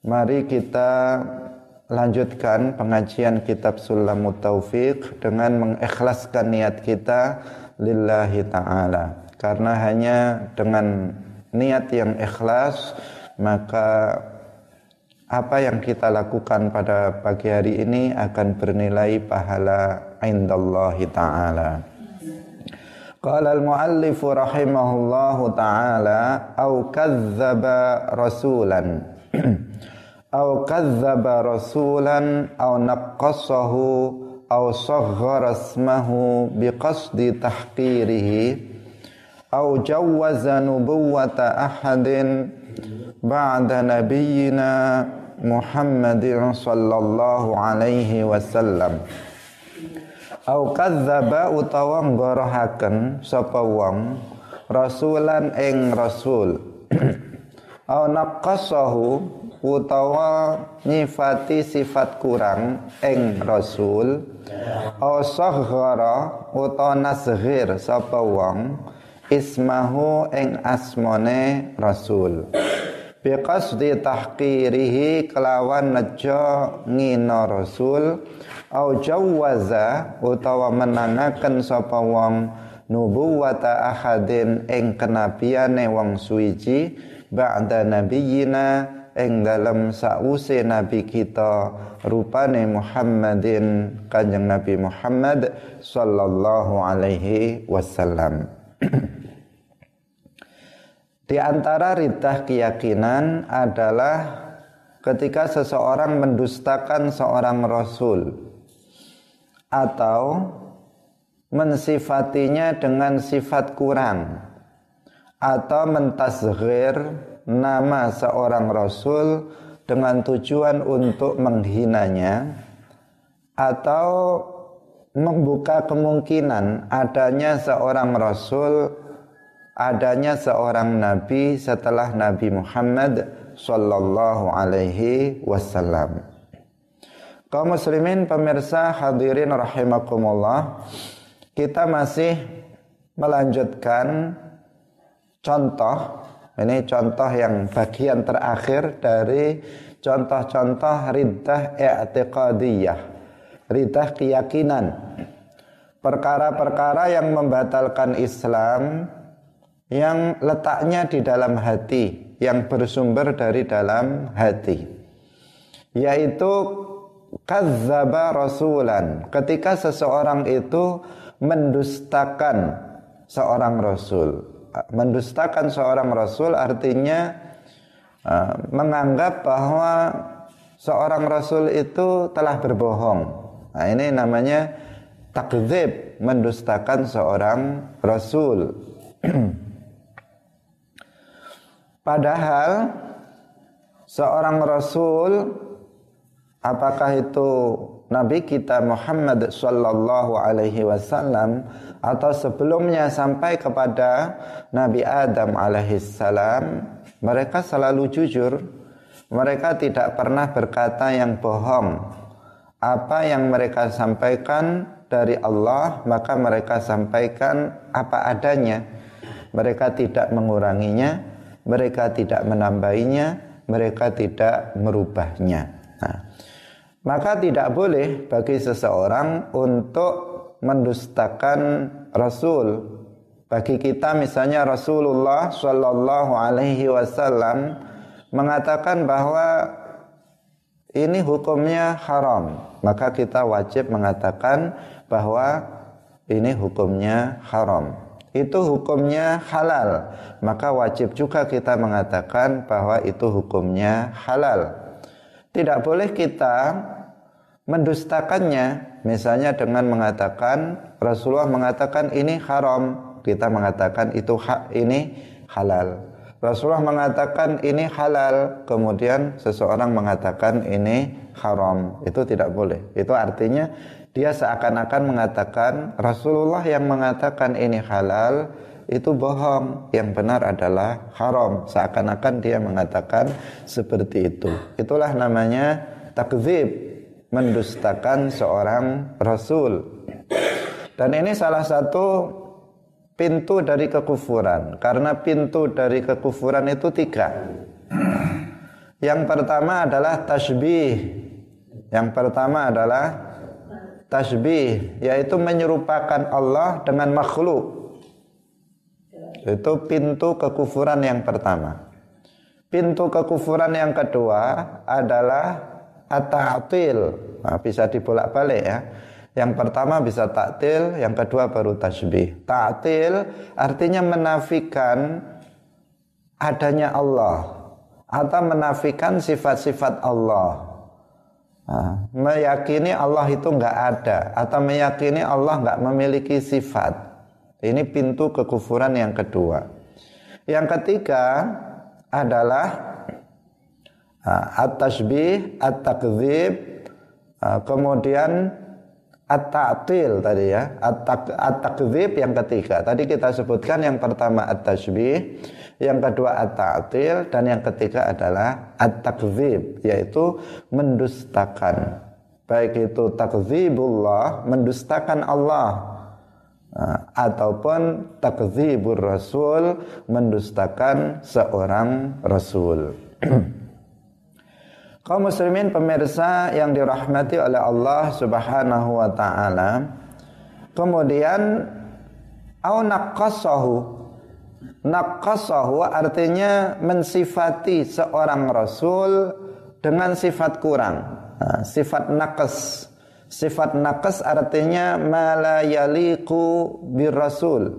Mari kita lanjutkan pengajian kitab Sulamut Taufik dengan mengikhlaskan niat kita lillahi ta'ala. Karena hanya dengan niat yang ikhlas maka apa yang kita lakukan pada pagi hari ini akan bernilai pahala indallahi ta'ala. Qala al-muallif rahimahullahu ta'ala au kadzdzaba rasulan au kadzdzaba rasulan au naqqasahu au saghara ismahu biqasdi tahqirihi au jawwaza nubuwwata ahadin ba'da nabiyyina Muhammadin sallallahu alaihi wasallam. Au kadzdzaba utawa nggorohaken sapa wong rasulan ing rasul. Au naqqasahu utawa nyifati sifat kurang ing rasul au saghara utawa nasghir sapa wong ismahu ing asmone rasul. Biqasdi tahqirihi kelawan nejo ngina rasul au jawaza utawa menangaken sapa wong nubuwata ahadin ing kenabiane wong suwiji ba'da nabiyina ing dalam sause nabi kita rupane Muhammadin kanjeng Nabi Muhammad sallallahu alaihi wasallam. Di antara ridah keyakinan adalah ketika seseorang mendustakan seorang rasul atau mensifatinya dengan sifat kurang atau mentasghir nama seorang rasul dengan tujuan untuk menghinanya atau membuka kemungkinan adanya seorang rasul adanya seorang nabi setelah Nabi Muhammad sallallahu alaihi wasallam. Kaum muslimin pemirsa hadirin rahimakumullah, kita masih melanjutkan contoh ini contoh yang bagian terakhir dari contoh-contoh riddah i'tiqadiyah. Riddah keyakinan. Perkara-perkara yang membatalkan Islam yang letaknya di dalam hati, yang bersumber dari dalam hati. Yaitu kazzaba rasulan. Ketika seseorang itu mendustakan seorang rasul mendustakan seorang rasul artinya uh, menganggap bahwa seorang rasul itu telah berbohong. Nah, ini namanya takdzib, mendustakan seorang rasul. Padahal seorang rasul apakah itu Nabi kita Muhammad sallallahu alaihi wasallam atau sebelumnya sampai kepada Nabi Adam alaihissalam mereka selalu jujur. Mereka tidak pernah berkata yang bohong. Apa yang mereka sampaikan dari Allah maka mereka sampaikan apa adanya. Mereka tidak menguranginya mereka tidak menambahinya mereka tidak merubahnya. Nah, maka tidak boleh bagi seseorang untuk mendustakan Rasul. Bagi kita misalnya Rasulullah Shallallahu Alaihi Wasallam mengatakan bahwa ini hukumnya haram, maka kita wajib mengatakan bahwa ini hukumnya haram. Itu hukumnya halal, maka wajib juga kita mengatakan bahwa itu hukumnya halal. Tidak boleh kita mendustakannya. Misalnya dengan mengatakan Rasulullah mengatakan ini haram. Kita mengatakan itu hak ini halal. Rasulullah mengatakan ini halal. Kemudian seseorang mengatakan ini haram. Itu tidak boleh. Itu artinya dia seakan-akan mengatakan Rasulullah yang mengatakan ini halal itu bohong. Yang benar adalah haram. Seakan-akan dia mengatakan seperti itu. Itulah namanya takzib mendustakan seorang rasul dan ini salah satu pintu dari kekufuran karena pintu dari kekufuran itu tiga Yang pertama adalah tasbih. Yang pertama adalah tasbih, yaitu menyerupakan Allah dengan makhluk. Itu pintu kekufuran yang pertama. Pintu kekufuran yang kedua adalah at-ta'til. Nah, bisa dibolak-balik ya. Yang pertama bisa taktil, yang kedua baru tasbih. Ta'til artinya menafikan adanya Allah atau menafikan sifat-sifat Allah. Nah, meyakini Allah itu nggak ada atau meyakini Allah nggak memiliki sifat. Ini pintu kekufuran yang kedua. Yang ketiga adalah at-tashbih, at-takdzib, uh, kemudian at-ta'til tadi ya, at-takdzib yang ketiga. Tadi kita sebutkan yang pertama at-tashbih, yang kedua at-ta'til dan yang ketiga adalah at-takzib yaitu mendustakan. Baik itu takzibullah, mendustakan Allah ataupun takzibur rasul, mendustakan seorang rasul. Kaum muslimin pemirsa yang dirahmati oleh Allah Subhanahu wa taala. Kemudian au naqasahu Naqasahu artinya mensifati seorang rasul dengan sifat kurang. Nah, sifat nakes. Sifat nakes artinya malayaliku birrasul.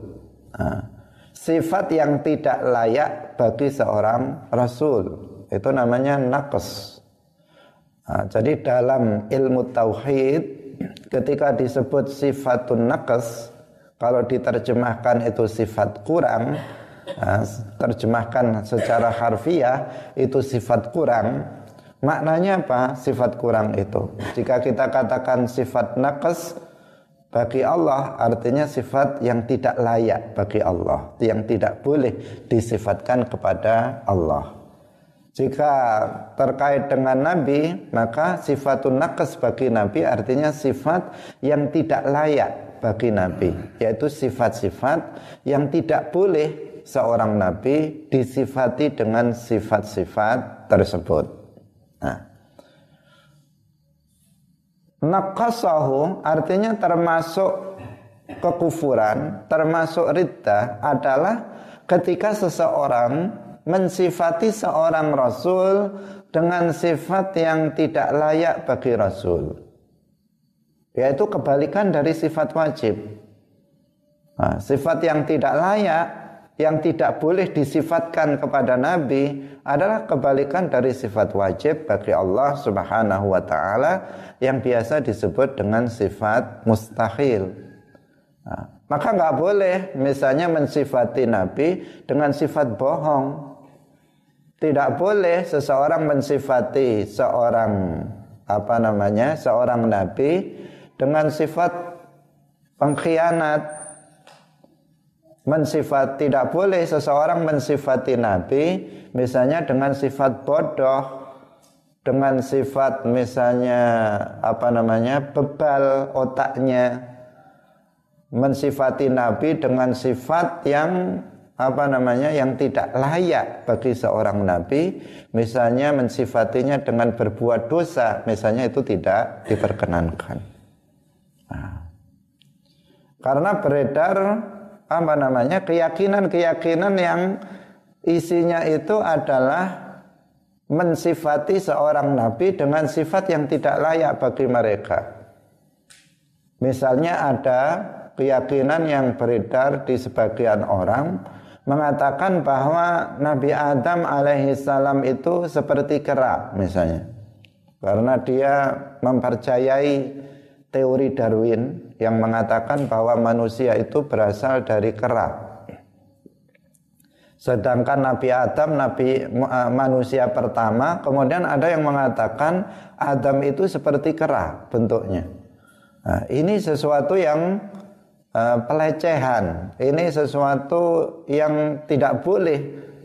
Nah, sifat yang tidak layak bagi seorang rasul. Itu namanya nakes. Nah, jadi dalam ilmu tauhid ketika disebut sifatun nakes kalau diterjemahkan itu sifat kurang terjemahkan secara harfiah itu sifat kurang. Maknanya apa? Sifat kurang itu. Jika kita katakan sifat nakes bagi Allah artinya sifat yang tidak layak bagi Allah yang tidak boleh disifatkan kepada Allah jika terkait dengan Nabi maka sifatun nakes bagi Nabi artinya sifat yang tidak layak bagi Nabi yaitu sifat-sifat yang tidak boleh seorang nabi disifati dengan sifat-sifat tersebut. Nah. Naqasahu artinya termasuk kekufuran, termasuk ridha adalah ketika seseorang mensifati seorang rasul dengan sifat yang tidak layak bagi rasul. Yaitu kebalikan dari sifat wajib. Nah, sifat yang tidak layak yang tidak boleh disifatkan kepada Nabi adalah kebalikan dari sifat wajib bagi Allah Subhanahu wa taala yang biasa disebut dengan sifat mustahil. Nah, maka nggak boleh misalnya mensifati Nabi dengan sifat bohong. Tidak boleh seseorang mensifati seorang apa namanya seorang nabi dengan sifat pengkhianat. Mensifat tidak boleh seseorang mensifati nabi misalnya dengan sifat bodoh dengan sifat misalnya apa namanya bebal otaknya. Mensifati nabi dengan sifat yang apa namanya yang tidak layak bagi seorang nabi misalnya mensifatinya dengan berbuat dosa misalnya itu tidak diperkenankan nah. karena beredar apa namanya keyakinan-keyakinan yang isinya itu adalah mensifati seorang nabi dengan sifat yang tidak layak bagi mereka. Misalnya ada keyakinan yang beredar di sebagian orang mengatakan bahwa Nabi Adam alaihi salam itu seperti kera misalnya. Karena dia mempercayai teori Darwin yang mengatakan bahwa manusia itu berasal dari kera. Sedangkan Nabi Adam, Nabi uh, manusia pertama, kemudian ada yang mengatakan Adam itu seperti kera bentuknya. Nah, ini sesuatu yang uh, pelecehan. Ini sesuatu yang tidak boleh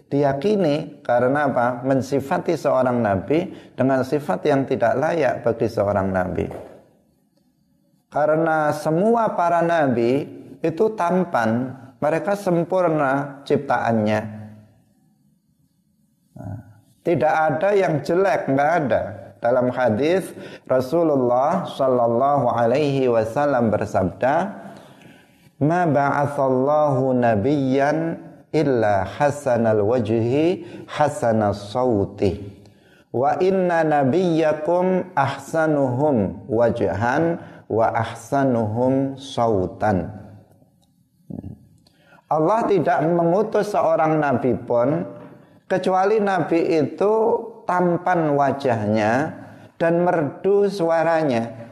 diyakini karena apa? Mensifati seorang nabi dengan sifat yang tidak layak bagi seorang nabi. Karena semua para nabi itu tampan, mereka sempurna ciptaannya. Nah, Tidak ada yang jelek, nggak ada. Dalam hadis Rasulullah Shallallahu Alaihi Wasallam bersabda, "Ma ba'athallahu nabiyyan illa hasanal wajhi hasanas sauti." Wa inna nabiyyakum ahsanuhum wajhan wa ahsanuhum. Allah tidak mengutus seorang nabi pun kecuali nabi itu tampan wajahnya dan merdu suaranya.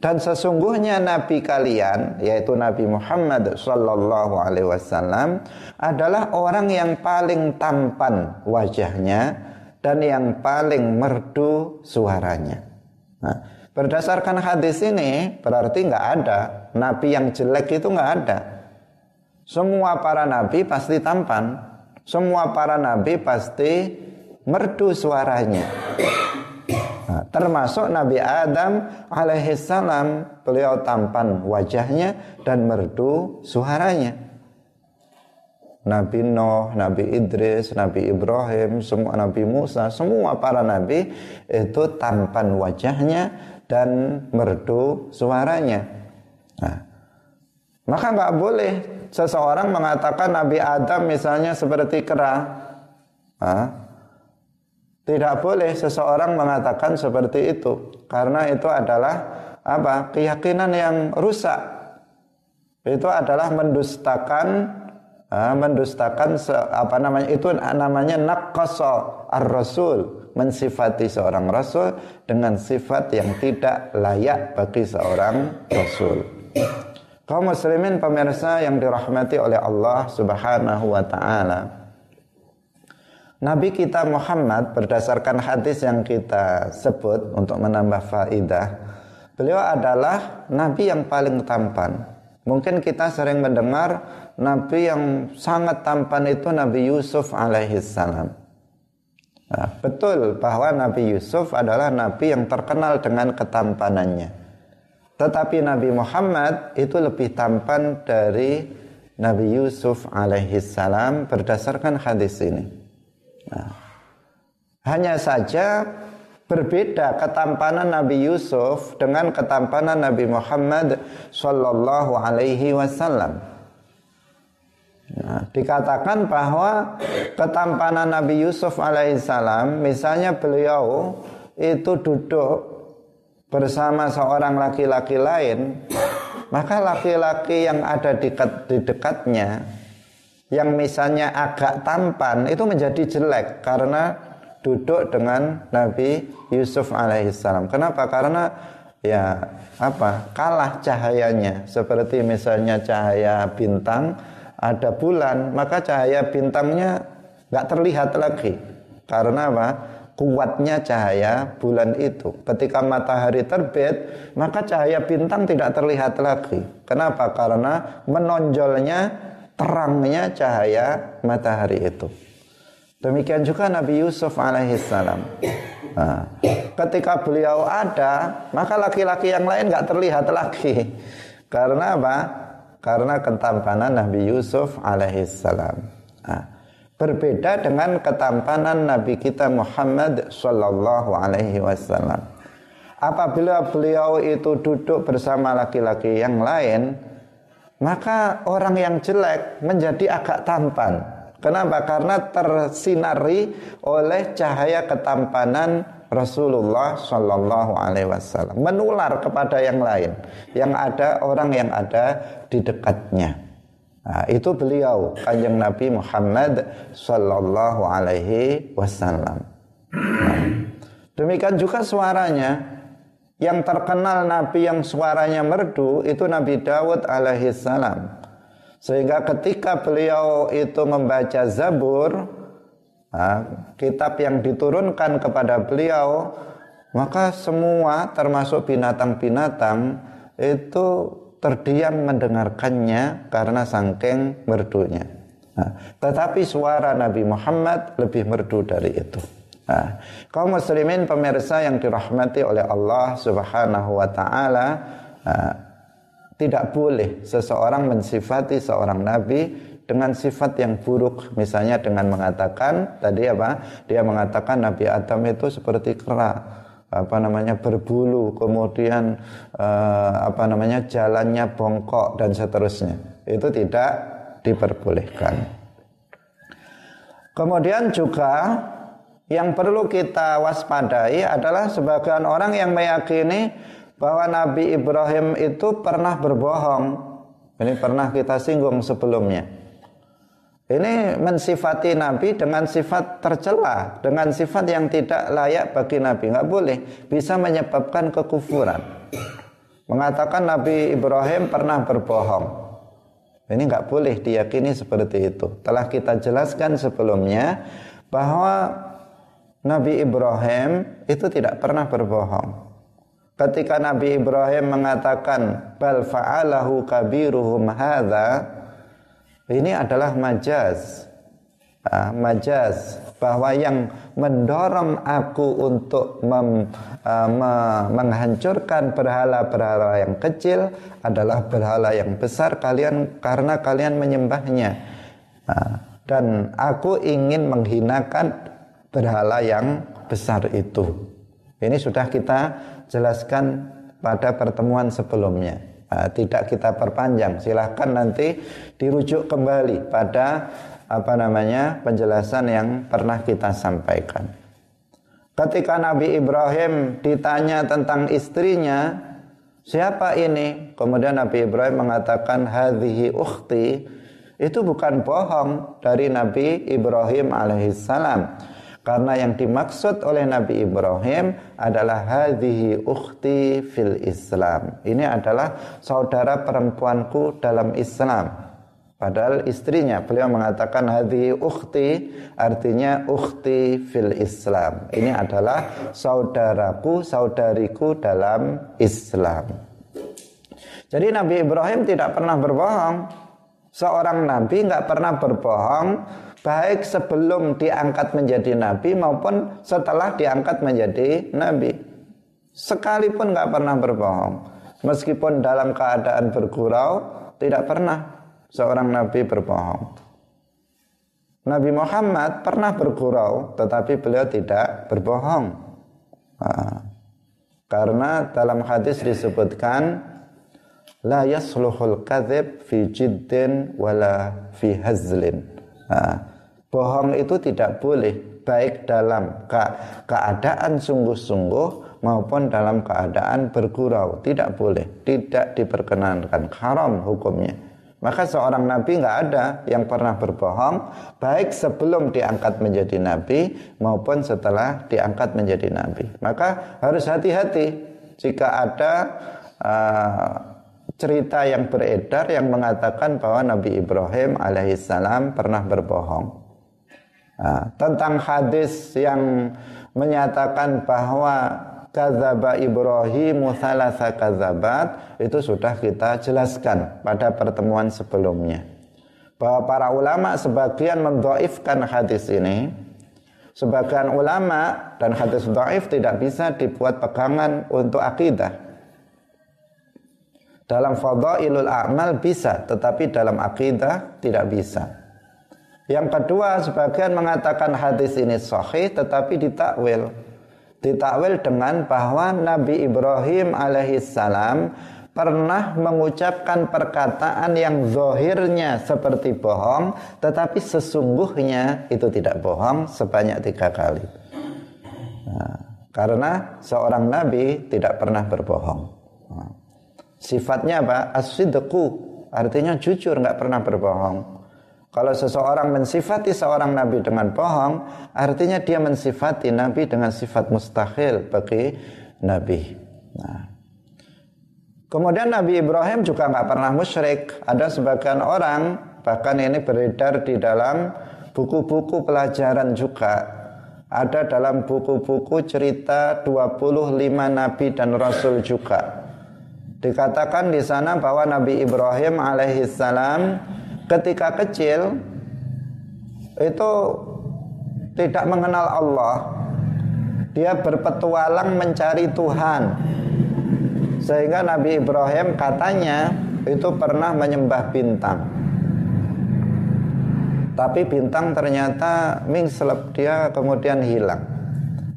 Dan sesungguhnya nabi kalian yaitu Nabi Muhammad sallallahu alaihi wasallam adalah orang yang paling tampan wajahnya dan yang paling merdu suaranya. Nah, berdasarkan hadis ini berarti nggak ada nabi yang jelek itu nggak ada. Semua para nabi pasti tampan. Semua para nabi pasti merdu suaranya. Termasuk Nabi Adam alaihissalam beliau tampan wajahnya dan merdu suaranya. Nabi Nuh, Nabi Idris, Nabi Ibrahim, semua Nabi Musa, semua para nabi itu tampan wajahnya dan merdu suaranya. Nah, maka nggak boleh seseorang mengatakan Nabi Adam misalnya seperti kera. Nah, tidak boleh seseorang mengatakan seperti itu karena itu adalah apa? keyakinan yang rusak. Itu adalah mendustakan mendustakan apa namanya? itu namanya naqasa ar-rasul, mensifati seorang rasul dengan sifat yang tidak layak bagi seorang rasul. Kaum muslimin pemirsa yang dirahmati oleh Allah Subhanahu wa taala. Nabi kita Muhammad berdasarkan hadis yang kita sebut untuk menambah faidah, beliau adalah nabi yang paling tampan. Mungkin kita sering mendengar nabi yang sangat tampan itu Nabi Yusuf alaihissalam. Nah, betul bahwa Nabi Yusuf adalah nabi yang terkenal dengan ketampanannya. Tetapi Nabi Muhammad itu lebih tampan dari Nabi Yusuf alaihissalam berdasarkan hadis ini. Nah, hanya saja berbeda ketampanan Nabi Yusuf dengan ketampanan Nabi Muhammad Sallallahu Alaihi Wasallam. Nah, dikatakan bahwa ketampanan Nabi Yusuf alaihissalam, misalnya beliau itu duduk bersama seorang laki-laki lain, maka laki-laki yang ada di, di dekatnya yang misalnya agak tampan itu menjadi jelek karena duduk dengan Nabi Yusuf alaihissalam. Kenapa? Karena ya apa? Kalah cahayanya. Seperti misalnya cahaya bintang ada bulan maka cahaya bintangnya nggak terlihat lagi. Karena apa? Kuatnya cahaya bulan itu. Ketika matahari terbit maka cahaya bintang tidak terlihat lagi. Kenapa? Karena menonjolnya terangnya cahaya matahari itu. Demikian juga Nabi Yusuf alaihissalam. Nah, ketika beliau ada, maka laki-laki yang lain nggak terlihat lagi. Karena apa? Karena ketampanan Nabi Yusuf alaihissalam. Nah, berbeda dengan ketampanan Nabi kita Muhammad Sallallahu Alaihi Wasallam. Apabila beliau itu duduk bersama laki-laki yang lain, maka orang yang jelek menjadi agak tampan. Kenapa? Karena tersinari oleh cahaya ketampanan Rasulullah Shallallahu Alaihi Wasallam menular kepada yang lain, yang ada orang yang ada di dekatnya. Nah, itu beliau kanjeng Nabi Muhammad Shallallahu Alaihi Wasallam. Nah, demikian juga suaranya yang terkenal nabi yang suaranya merdu itu Nabi Dawud alaihissalam. Sehingga ketika beliau itu membaca Zabur, kitab yang diturunkan kepada beliau, maka semua termasuk binatang-binatang itu terdiam mendengarkannya karena sangking merdunya. Nah, tetapi suara Nabi Muhammad lebih merdu dari itu. Nah, kaum muslimin pemirsa yang dirahmati oleh Allah Subhanahu wa taala, nah, tidak boleh seseorang mensifati seorang nabi dengan sifat yang buruk. Misalnya dengan mengatakan tadi apa? Dia mengatakan Nabi Adam itu seperti kera apa namanya berbulu kemudian eh, apa namanya jalannya bongkok dan seterusnya. Itu tidak diperbolehkan. Kemudian juga yang perlu kita waspadai adalah sebagian orang yang meyakini bahwa Nabi Ibrahim itu pernah berbohong ini pernah kita singgung sebelumnya ini mensifati Nabi dengan sifat tercela, dengan sifat yang tidak layak bagi Nabi. Nggak boleh, bisa menyebabkan kekufuran. Mengatakan Nabi Ibrahim pernah berbohong. Ini nggak boleh diyakini seperti itu. Telah kita jelaskan sebelumnya bahwa Nabi Ibrahim itu tidak pernah berbohong. Ketika Nabi Ibrahim mengatakan bal fa'alahu kabiruhum hadza ini adalah majaz. Uh, majaz. Bahwa yang mendorong aku untuk mem, uh, me, menghancurkan berhala-berhala yang kecil adalah berhala yang besar kalian karena kalian menyembahnya. Uh, dan aku ingin menghinakan berhala yang besar itu ini sudah kita jelaskan pada pertemuan sebelumnya uh, tidak kita perpanjang. Silahkan nanti dirujuk kembali pada apa namanya penjelasan yang pernah kita sampaikan. Ketika Nabi Ibrahim ditanya tentang istrinya, siapa ini? Kemudian Nabi Ibrahim mengatakan hadhihi ukhti. Itu bukan bohong dari Nabi Ibrahim alaihissalam karena yang dimaksud oleh Nabi Ibrahim adalah hadhihi ukhti fil Islam. Ini adalah saudara perempuanku dalam Islam. Padahal istrinya beliau mengatakan hadhihi ukhti artinya ukhti fil Islam. Ini adalah saudaraku, saudariku dalam Islam. Jadi Nabi Ibrahim tidak pernah berbohong. Seorang nabi nggak pernah berbohong baik sebelum diangkat menjadi nabi maupun setelah diangkat menjadi nabi. Sekalipun nggak pernah berbohong, meskipun dalam keadaan bergurau, tidak pernah seorang nabi berbohong. Nabi Muhammad pernah bergurau, tetapi beliau tidak berbohong. Nah, karena dalam hadis disebutkan la yasluhul kadzib fi jiddin wala fi hazlin. Nah, Bohong itu tidak boleh baik dalam ke keadaan sungguh-sungguh maupun dalam keadaan bergurau. Tidak boleh, tidak diperkenankan. Haram hukumnya. Maka seorang nabi nggak ada yang pernah berbohong baik sebelum diangkat menjadi nabi maupun setelah diangkat menjadi nabi. Maka harus hati-hati jika ada uh, cerita yang beredar yang mengatakan bahwa Nabi Ibrahim alaihissalam pernah berbohong. Nah, tentang hadis yang menyatakan bahwa kazaba Ibrahim thalatha kazabat itu sudah kita jelaskan pada pertemuan sebelumnya. Bahwa para ulama sebagian mendoifkan hadis ini Sebagian ulama dan hadis doif tidak bisa dibuat pegangan untuk akidah Dalam fadailul a'mal bisa Tetapi dalam akidah tidak bisa yang kedua, sebagian mengatakan hadis ini sahih tetapi ditakwil. Ditakwil dengan bahwa Nabi Ibrahim alaihissalam pernah mengucapkan perkataan yang zohirnya seperti bohong, tetapi sesungguhnya itu tidak bohong sebanyak tiga kali. Nah, karena seorang nabi tidak pernah berbohong. Nah, sifatnya apa? as artinya jujur, nggak pernah berbohong. Kalau seseorang mensifati seorang nabi dengan bohong, artinya dia mensifati nabi dengan sifat mustahil bagi nabi. Nah. Kemudian Nabi Ibrahim juga nggak pernah musyrik. Ada sebagian orang bahkan ini beredar di dalam buku-buku pelajaran juga. Ada dalam buku-buku cerita 25 nabi dan rasul juga. Dikatakan di sana bahwa Nabi Ibrahim alaihissalam ketika kecil itu tidak mengenal Allah. Dia berpetualang mencari Tuhan. Sehingga Nabi Ibrahim katanya itu pernah menyembah bintang. Tapi bintang ternyata mingselep dia kemudian hilang.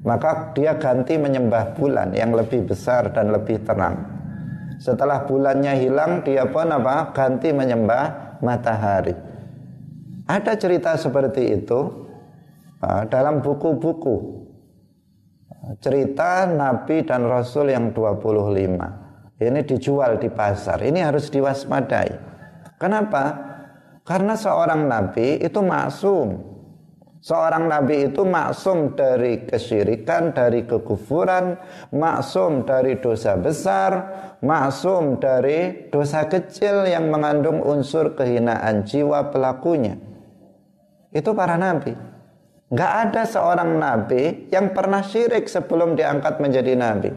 Maka dia ganti menyembah bulan yang lebih besar dan lebih terang. Setelah bulannya hilang, dia pun apa? Ganti menyembah matahari. Ada cerita seperti itu uh, dalam buku-buku cerita Nabi dan Rasul yang 25. Ini dijual di pasar. Ini harus diwaspadai. Kenapa? Karena seorang nabi itu maksum. Seorang nabi itu maksum dari kesyirikan, dari kekufuran, maksum dari dosa besar, maksum dari dosa kecil yang mengandung unsur kehinaan jiwa pelakunya. Itu para nabi. Gak ada seorang nabi yang pernah syirik sebelum diangkat menjadi nabi.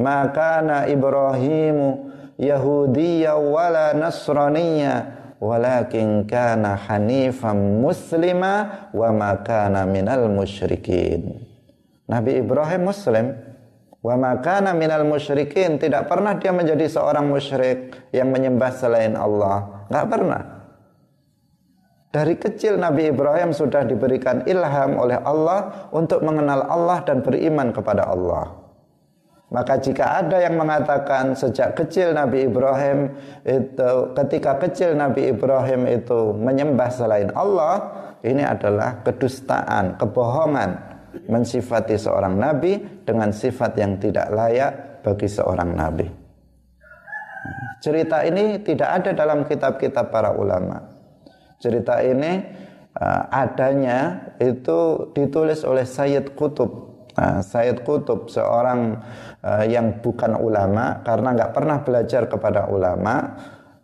Maka na Ibrahimu Yahudiyya wala Nasraniyya walakin kana hanifan muslima wa ma kana minal musyrikin. Nabi Ibrahim muslim wa ma kana minal musyrikin tidak pernah dia menjadi seorang musyrik yang menyembah selain Allah. Enggak pernah. Dari kecil Nabi Ibrahim sudah diberikan ilham oleh Allah untuk mengenal Allah dan beriman kepada Allah. Maka jika ada yang mengatakan sejak kecil Nabi Ibrahim itu ketika kecil Nabi Ibrahim itu menyembah selain Allah, ini adalah kedustaan, kebohongan mensifati seorang nabi dengan sifat yang tidak layak bagi seorang nabi. Cerita ini tidak ada dalam kitab-kitab para ulama. Cerita ini uh, adanya itu ditulis oleh Sayyid Qutub Nah, Sayyid Qutub seorang uh, yang bukan ulama karena nggak pernah belajar kepada ulama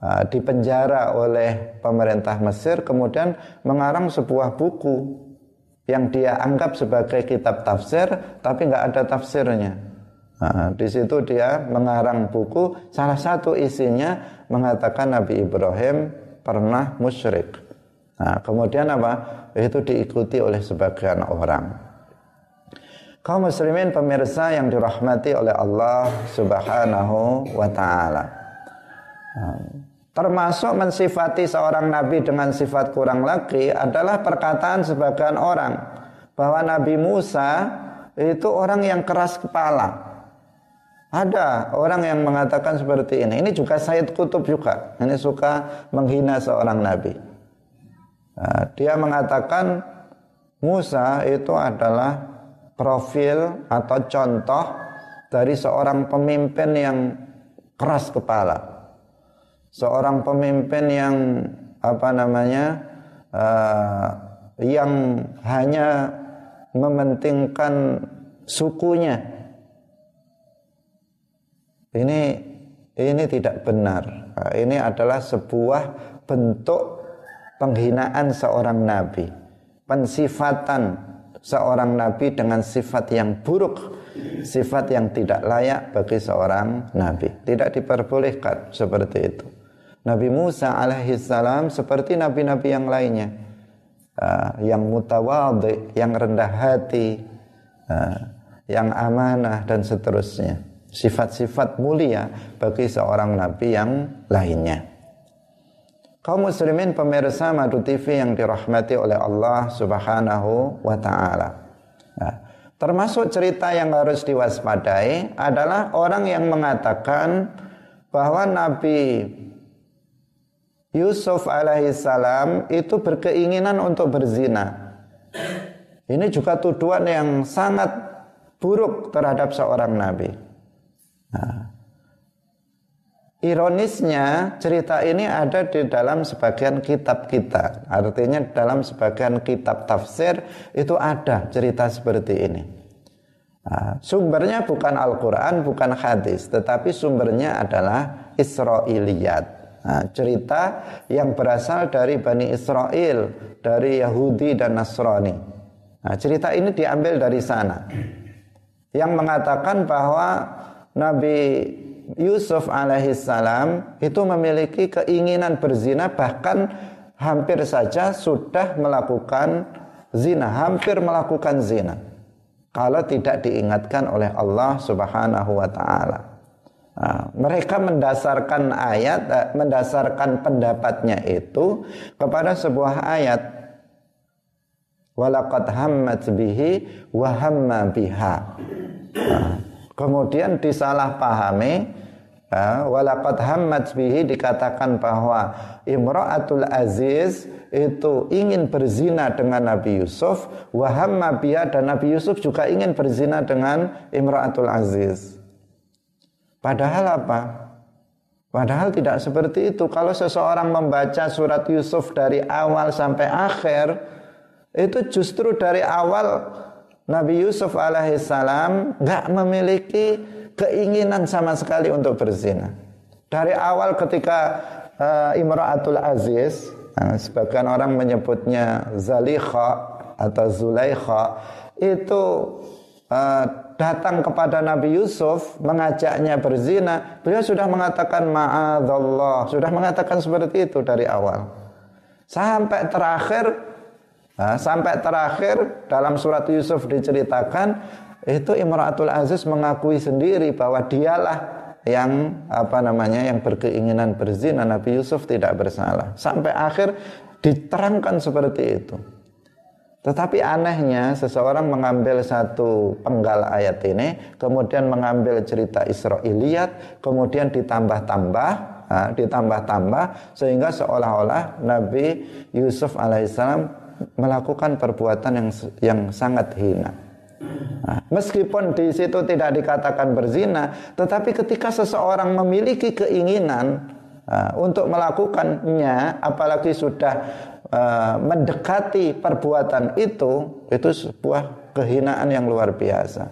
uh, dipenjara oleh pemerintah Mesir kemudian mengarang sebuah buku yang dia anggap sebagai kitab tafsir tapi nggak ada tafsirnya. Nah, di situ dia mengarang buku salah satu isinya mengatakan Nabi Ibrahim pernah musyrik. Nah, kemudian apa? Itu diikuti oleh sebagian orang. Kaum muslimin pemirsa yang dirahmati oleh Allah Subhanahu wa taala. Termasuk mensifati seorang nabi dengan sifat kurang lagi adalah perkataan sebagian orang bahwa Nabi Musa itu orang yang keras kepala. Ada orang yang mengatakan seperti ini. Ini juga Said Kutub juga. Ini suka menghina seorang nabi. Nah, dia mengatakan Musa itu adalah profil atau contoh dari seorang pemimpin yang keras kepala. Seorang pemimpin yang apa namanya? Uh, yang hanya mementingkan sukunya. Ini ini tidak benar. Ini adalah sebuah bentuk penghinaan seorang nabi, pensifatan seorang nabi dengan sifat yang buruk, sifat yang tidak layak bagi seorang nabi. Tidak diperbolehkan seperti itu. Nabi Musa alaihissalam seperti nabi-nabi yang lainnya, uh, yang mutawadhi, yang rendah hati, uh, yang amanah dan seterusnya. Sifat-sifat mulia bagi seorang nabi yang lainnya. Kaum muslimin pemirsa Madu TV yang dirahmati oleh Allah Subhanahu wa taala. Nah, termasuk cerita yang harus diwaspadai adalah orang yang mengatakan bahwa Nabi Yusuf alaihissalam itu berkeinginan untuk berzina. Ini juga tuduhan yang sangat buruk terhadap seorang nabi. Nah, Ironisnya cerita ini ada di dalam sebagian kitab kita. Artinya dalam sebagian kitab tafsir itu ada cerita seperti ini. Nah, sumbernya bukan Al-Quran, bukan hadis, tetapi sumbernya adalah Israiliyat. Nah, cerita yang berasal dari Bani Israel, dari Yahudi dan Nasrani. Nah, cerita ini diambil dari sana. Yang mengatakan bahwa Nabi Yusuf alaihissalam itu memiliki keinginan berzina bahkan hampir saja sudah melakukan zina, hampir melakukan zina. Kalau tidak diingatkan oleh Allah Subhanahu wa taala. Nah, mereka mendasarkan ayat, eh, mendasarkan pendapatnya itu kepada sebuah ayat walaqad hammat bihi wa biha. Nah, kemudian disalahpahami uh, walaqad hammat bihi dikatakan bahwa imra'atul aziz itu ingin berzina dengan Nabi Yusuf wa hamma dan Nabi Yusuf juga ingin berzina dengan imra'atul aziz. Padahal apa? Padahal tidak seperti itu. Kalau seseorang membaca surat Yusuf dari awal sampai akhir, itu justru dari awal Nabi Yusuf alaihissalam nggak memiliki keinginan sama sekali untuk berzina. Dari awal ketika uh, Imra'atul Aziz, uh, sebagian orang menyebutnya Zalikha atau Zulaikha, itu uh, datang kepada Nabi Yusuf mengajaknya berzina, beliau sudah mengatakan ma'adzallah, sudah mengatakan seperti itu dari awal. Sampai terakhir Nah, sampai terakhir dalam surat Yusuf diceritakan itu Imratul Aziz mengakui sendiri bahwa dialah yang apa namanya yang berkeinginan berzina Nabi Yusuf tidak bersalah. Sampai akhir diterangkan seperti itu. Tetapi anehnya seseorang mengambil satu penggal ayat ini, kemudian mengambil cerita Israiliyat, kemudian ditambah-tambah, nah, ditambah-tambah sehingga seolah-olah Nabi Yusuf alaihissalam melakukan perbuatan yang yang sangat hina. Nah, meskipun di situ tidak dikatakan berzina, tetapi ketika seseorang memiliki keinginan uh, untuk melakukannya, apalagi sudah uh, mendekati perbuatan itu, itu sebuah kehinaan yang luar biasa.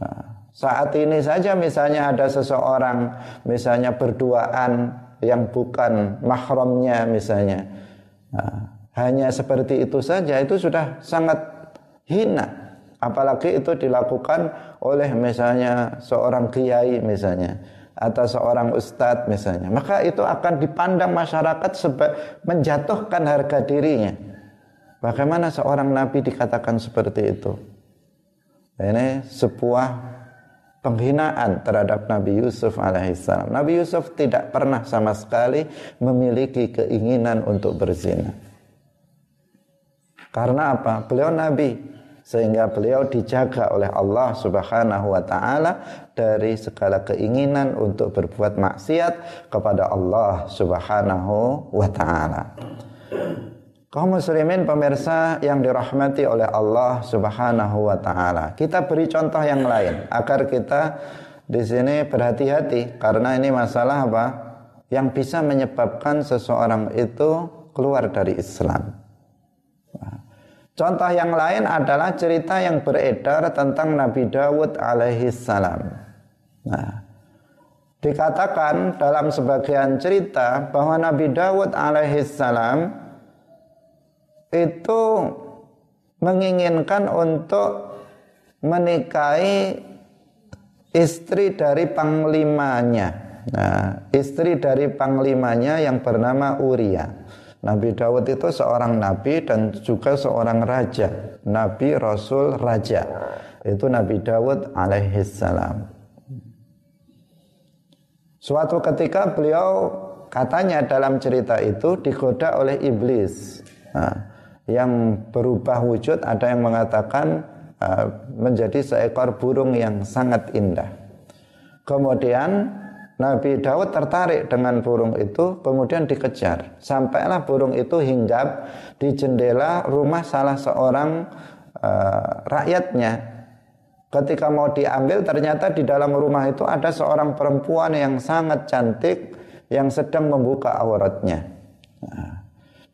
Nah, saat ini saja misalnya ada seseorang misalnya berduaan yang bukan mahramnya misalnya. Nah, hanya seperti itu saja itu sudah sangat hina apalagi itu dilakukan oleh misalnya seorang kiai misalnya atau seorang ustadz misalnya maka itu akan dipandang masyarakat sebagai menjatuhkan harga dirinya bagaimana seorang nabi dikatakan seperti itu ini sebuah penghinaan terhadap Nabi Yusuf alaihissalam. Nabi Yusuf tidak pernah sama sekali memiliki keinginan untuk berzina. Karena apa? Beliau nabi sehingga beliau dijaga oleh Allah Subhanahu wa taala dari segala keinginan untuk berbuat maksiat kepada Allah Subhanahu wa taala. Kaum muslimin pemirsa yang dirahmati oleh Allah Subhanahu wa taala. Kita beri contoh yang lain agar kita di sini berhati-hati karena ini masalah apa? Yang bisa menyebabkan seseorang itu keluar dari Islam. Contoh yang lain adalah cerita yang beredar tentang Nabi Dawud alaihi salam. Nah, dikatakan dalam sebagian cerita bahwa Nabi Dawud alaihi salam itu menginginkan untuk menikahi istri dari panglimanya. Nah, istri dari panglimanya yang bernama Uria. Nabi Dawud itu seorang nabi dan juga seorang raja. Nabi, Rasul, Raja. Itu Nabi Dawud alaihissalam. Suatu ketika beliau katanya dalam cerita itu digoda oleh iblis. Nah, yang berubah wujud ada yang mengatakan uh, menjadi seekor burung yang sangat indah. Kemudian Nabi Daud tertarik dengan burung itu kemudian dikejar. Sampailah burung itu hinggap di jendela rumah salah seorang uh, rakyatnya. Ketika mau diambil ternyata di dalam rumah itu ada seorang perempuan yang sangat cantik yang sedang membuka auratnya. Nah,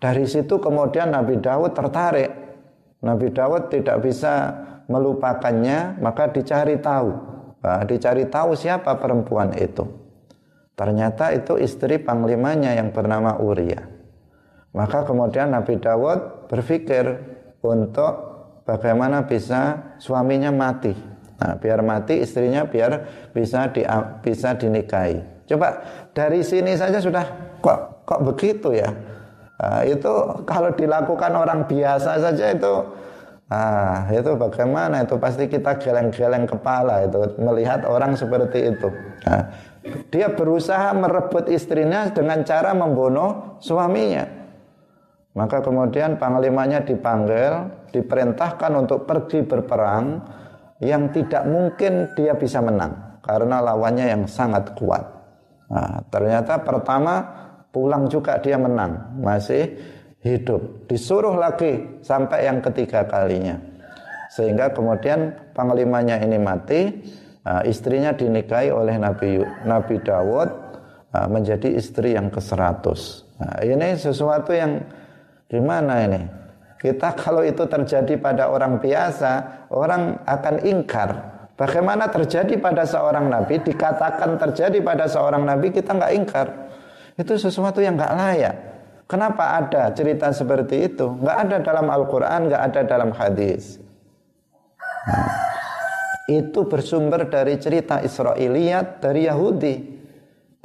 dari situ kemudian Nabi Daud tertarik. Nabi Daud tidak bisa melupakannya maka dicari tahu. Nah, dicari tahu siapa perempuan itu Ternyata itu istri panglimanya yang bernama Uria. Maka kemudian Nabi Dawud berpikir untuk bagaimana bisa suaminya mati. Nah, biar mati istrinya biar bisa di, bisa dinikahi. Coba dari sini saja sudah kok kok begitu ya. Nah, itu kalau dilakukan orang biasa saja itu Ah, itu bagaimana itu pasti kita geleng-geleng kepala itu melihat orang seperti itu. Nah, dia berusaha merebut istrinya dengan cara membunuh suaminya. Maka kemudian panglimanya dipanggil, diperintahkan untuk pergi berperang yang tidak mungkin dia bisa menang karena lawannya yang sangat kuat. Nah, ternyata pertama pulang juga dia menang, masih hidup. Disuruh lagi sampai yang ketiga kalinya. Sehingga kemudian panglimanya ini mati, nah, istrinya dinikahi oleh Nabi Nabi Dawud nah, menjadi istri yang ke-100. Nah, ini sesuatu yang Gimana ini? Kita kalau itu terjadi pada orang biasa, orang akan ingkar. Bagaimana terjadi pada seorang nabi, dikatakan terjadi pada seorang nabi, kita nggak ingkar. Itu sesuatu yang nggak layak. Kenapa ada cerita seperti itu? Nggak ada dalam Al-Quran, nggak ada dalam hadis. Itu bersumber dari cerita Israiliyat dari Yahudi.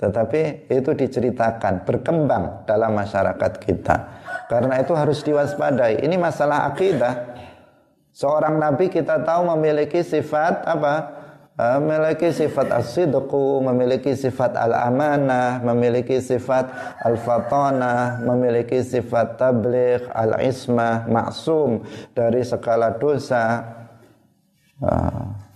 Tetapi itu diceritakan, berkembang dalam masyarakat kita. Karena itu harus diwaspadai. Ini masalah akidah. Seorang nabi kita tahu memiliki sifat apa? Eh, memiliki sifat as-sidqu, memiliki sifat al-amanah, memiliki sifat al-fatanah, memiliki sifat tabligh, al-ismah, maksum dari segala dosa. Eh,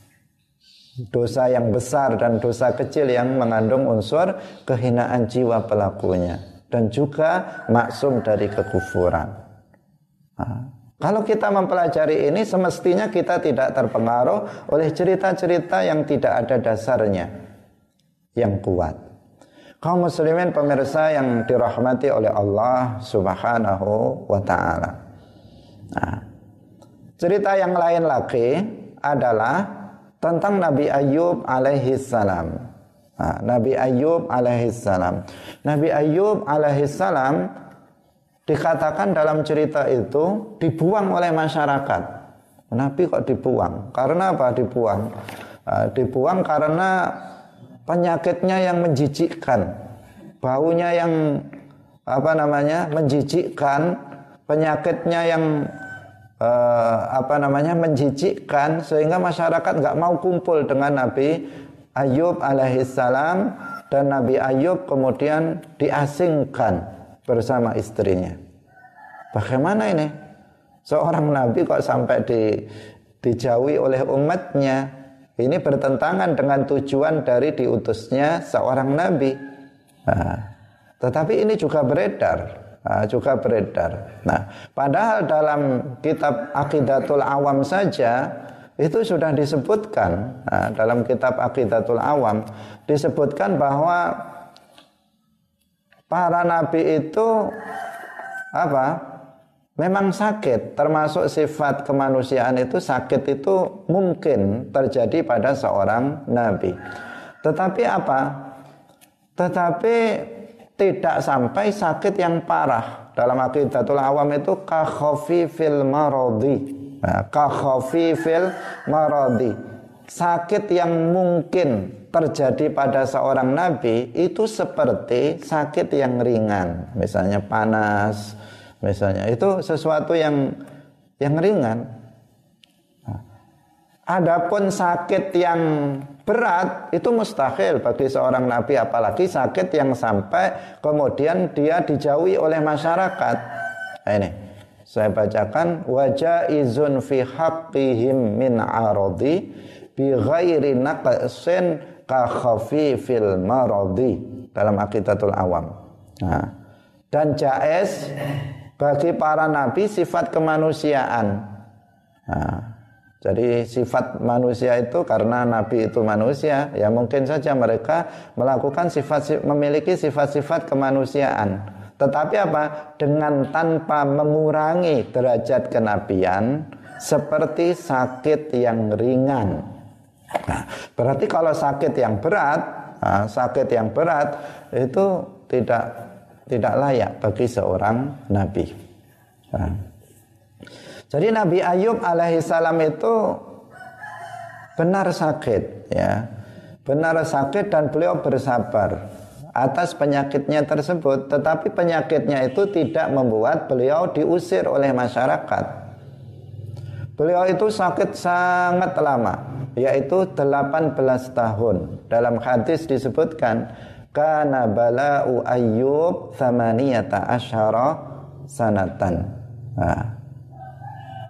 dosa yang besar dan dosa kecil yang mengandung unsur kehinaan jiwa pelakunya dan juga maksum dari kekufuran. Nah, kalau kita mempelajari ini semestinya kita tidak terpengaruh oleh cerita-cerita yang tidak ada dasarnya yang kuat. Kaum muslimin pemirsa yang dirahmati oleh Allah Subhanahu wa taala. Nah, cerita yang lain lagi adalah tentang Nabi Ayub alaihi salam. Nah, Nabi Ayub alaihissalam. Nabi Ayub alaihissalam dikatakan dalam cerita itu dibuang oleh masyarakat. Nabi kok dibuang? Karena apa dibuang? Dibuang karena penyakitnya yang menjijikkan, baunya yang apa namanya menjijikkan, penyakitnya yang eh, apa namanya menjijikkan sehingga masyarakat nggak mau kumpul dengan Nabi Ayub alaihissalam dan Nabi Ayub kemudian diasingkan bersama istrinya. Bagaimana ini? Seorang nabi kok sampai di, dijauhi oleh umatnya? Ini bertentangan dengan tujuan dari diutusnya seorang nabi. Nah, tetapi ini juga beredar, juga beredar. Nah, padahal dalam kitab Aqidatul Awam saja itu sudah disebutkan nah, dalam kitab Aqidatul Awam disebutkan bahwa para nabi itu apa? Memang sakit, termasuk sifat kemanusiaan itu sakit itu mungkin terjadi pada seorang nabi. Tetapi apa? Tetapi tidak sampai sakit yang parah. Dalam aqidatul awam itu kakhofi fil marodi Nah, fil maradi. Sakit yang mungkin terjadi pada seorang nabi itu seperti sakit yang ringan, misalnya panas, misalnya itu sesuatu yang yang ringan. Nah, adapun sakit yang berat itu mustahil bagi seorang nabi apalagi sakit yang sampai kemudian dia dijauhi oleh masyarakat. Nah, ini saya bacakan wajah izun fi haqqihim min aradi bi ghairi naqsin ka khafifil maradi dalam Aqidatul Awam. Nah, dan jais bagi para nabi sifat kemanusiaan. Nah, jadi sifat manusia itu karena nabi itu manusia, ya mungkin saja mereka melakukan sifat memiliki sifat-sifat kemanusiaan. Tetapi apa? Dengan tanpa mengurangi derajat kenabian seperti sakit yang ringan. Nah, berarti kalau sakit yang berat, nah, sakit yang berat itu tidak tidak layak bagi seorang nabi. Nah. Jadi Nabi Ayub alaihissalam itu benar sakit, ya, benar sakit dan beliau bersabar atas penyakitnya tersebut, tetapi penyakitnya itu tidak membuat beliau diusir oleh masyarakat. Beliau itu sakit sangat lama, yaitu 18 tahun. Dalam hadis disebutkan, kana bala'u ayyub thamaniyata asyara sanatan. Nah,